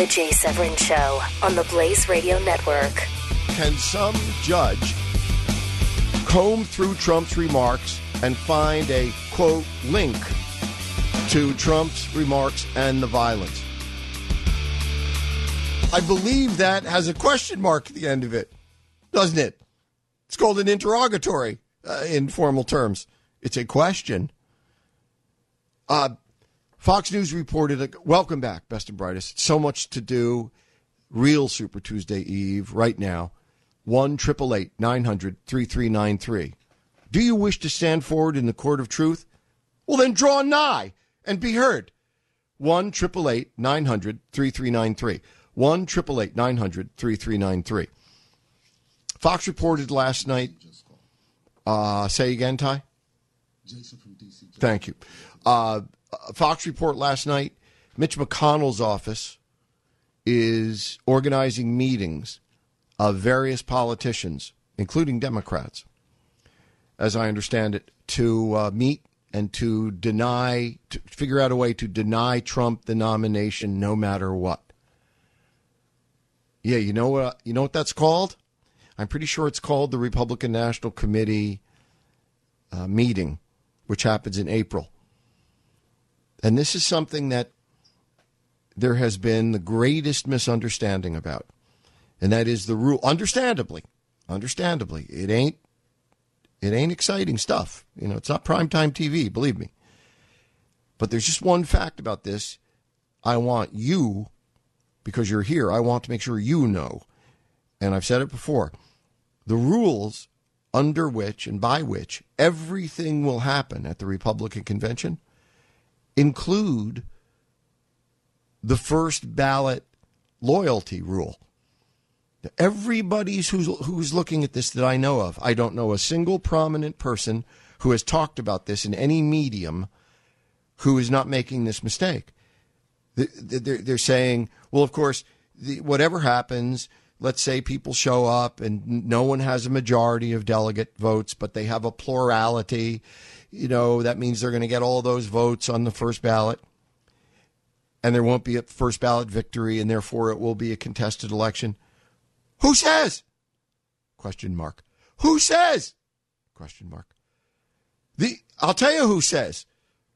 The Jay Severin Show on the Blaze Radio Network. Can some judge comb through Trump's remarks and find a quote link to Trump's remarks and the violence? I believe that has a question mark at the end of it, doesn't it? It's called an interrogatory uh, in formal terms. It's a question. Uh, Fox News reported, welcome back, best and brightest. So much to do. Real Super Tuesday Eve right now. 1 900 3393. Do you wish to stand forward in the court of truth? Well, then draw nigh and be heard. 1 900 3393. 1 900 3393. Fox reported last night. Uh, say again, Ty? Jason from DC. Thank you. Uh, Fox report last night Mitch McConnell's office is organizing meetings of various politicians, including Democrats, as I understand it, to uh, meet and to deny, to figure out a way to deny Trump the nomination no matter what. Yeah, you know what? You know what that's called? I'm pretty sure it's called the Republican National Committee uh, meeting, which happens in April. And this is something that there has been the greatest misunderstanding about. And that is the rule understandably. Understandably. It ain't it ain't exciting stuff. You know, it's not primetime TV, believe me. But there's just one fact about this. I want you, because you're here, I want to make sure you know. And I've said it before. The rules under which and by which everything will happen at the Republican convention include the first ballot loyalty rule. Everybody's who's who's looking at this that I know of, I don't know a single prominent person who has talked about this in any medium who is not making this mistake. They're, they're saying, well, of course, whatever happens, let's say people show up and no one has a majority of delegate votes, but they have a plurality you know, that means they're going to get all those votes on the first ballot. And there won't be a first ballot victory, and therefore it will be a contested election. Who says? Question mark. Who says? Question mark. The I'll tell you who says.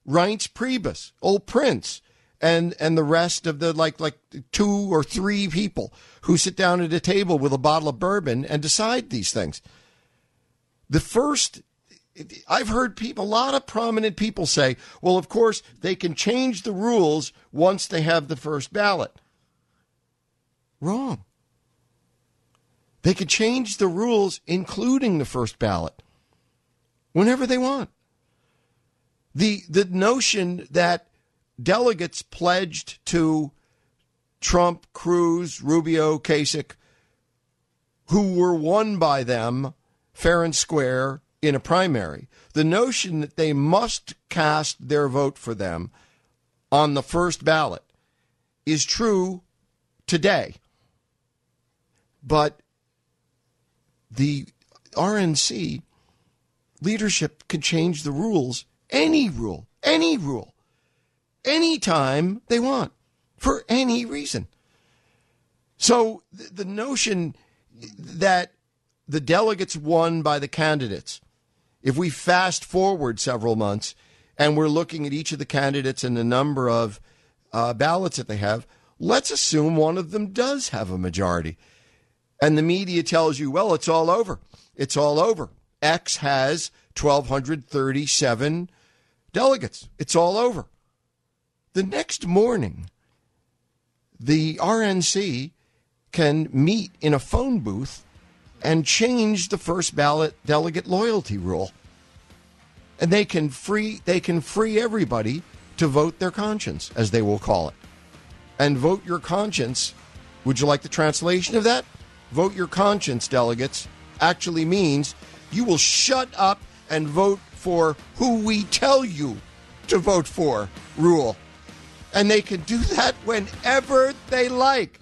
Reince Priebus, old Prince, and and the rest of the like like two or three people who sit down at a table with a bottle of bourbon and decide these things. The first I've heard people, a lot of prominent people say, well, of course, they can change the rules once they have the first ballot. Wrong. They can change the rules, including the first ballot, whenever they want. The, the notion that delegates pledged to Trump, Cruz, Rubio, Kasich, who were won by them fair and square in a primary, the notion that they must cast their vote for them on the first ballot is true today. But the RNC leadership can change the rules, any rule, any rule, anytime they want, for any reason. So the notion that the delegates won by the candidates if we fast forward several months and we're looking at each of the candidates and the number of uh, ballots that they have, let's assume one of them does have a majority. And the media tells you, well, it's all over. It's all over. X has 1,237 delegates. It's all over. The next morning, the RNC can meet in a phone booth and change the first ballot delegate loyalty rule. And they can free they can free everybody to vote their conscience, as they will call it. And vote your conscience. Would you like the translation of that? Vote your conscience, delegates, actually means you will shut up and vote for who we tell you to vote for rule. And they can do that whenever they like.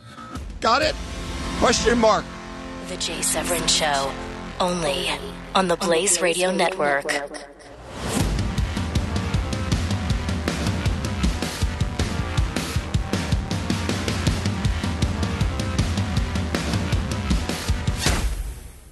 Got it? Question mark. The Jay Severin Show, only on the Blaze Radio Network.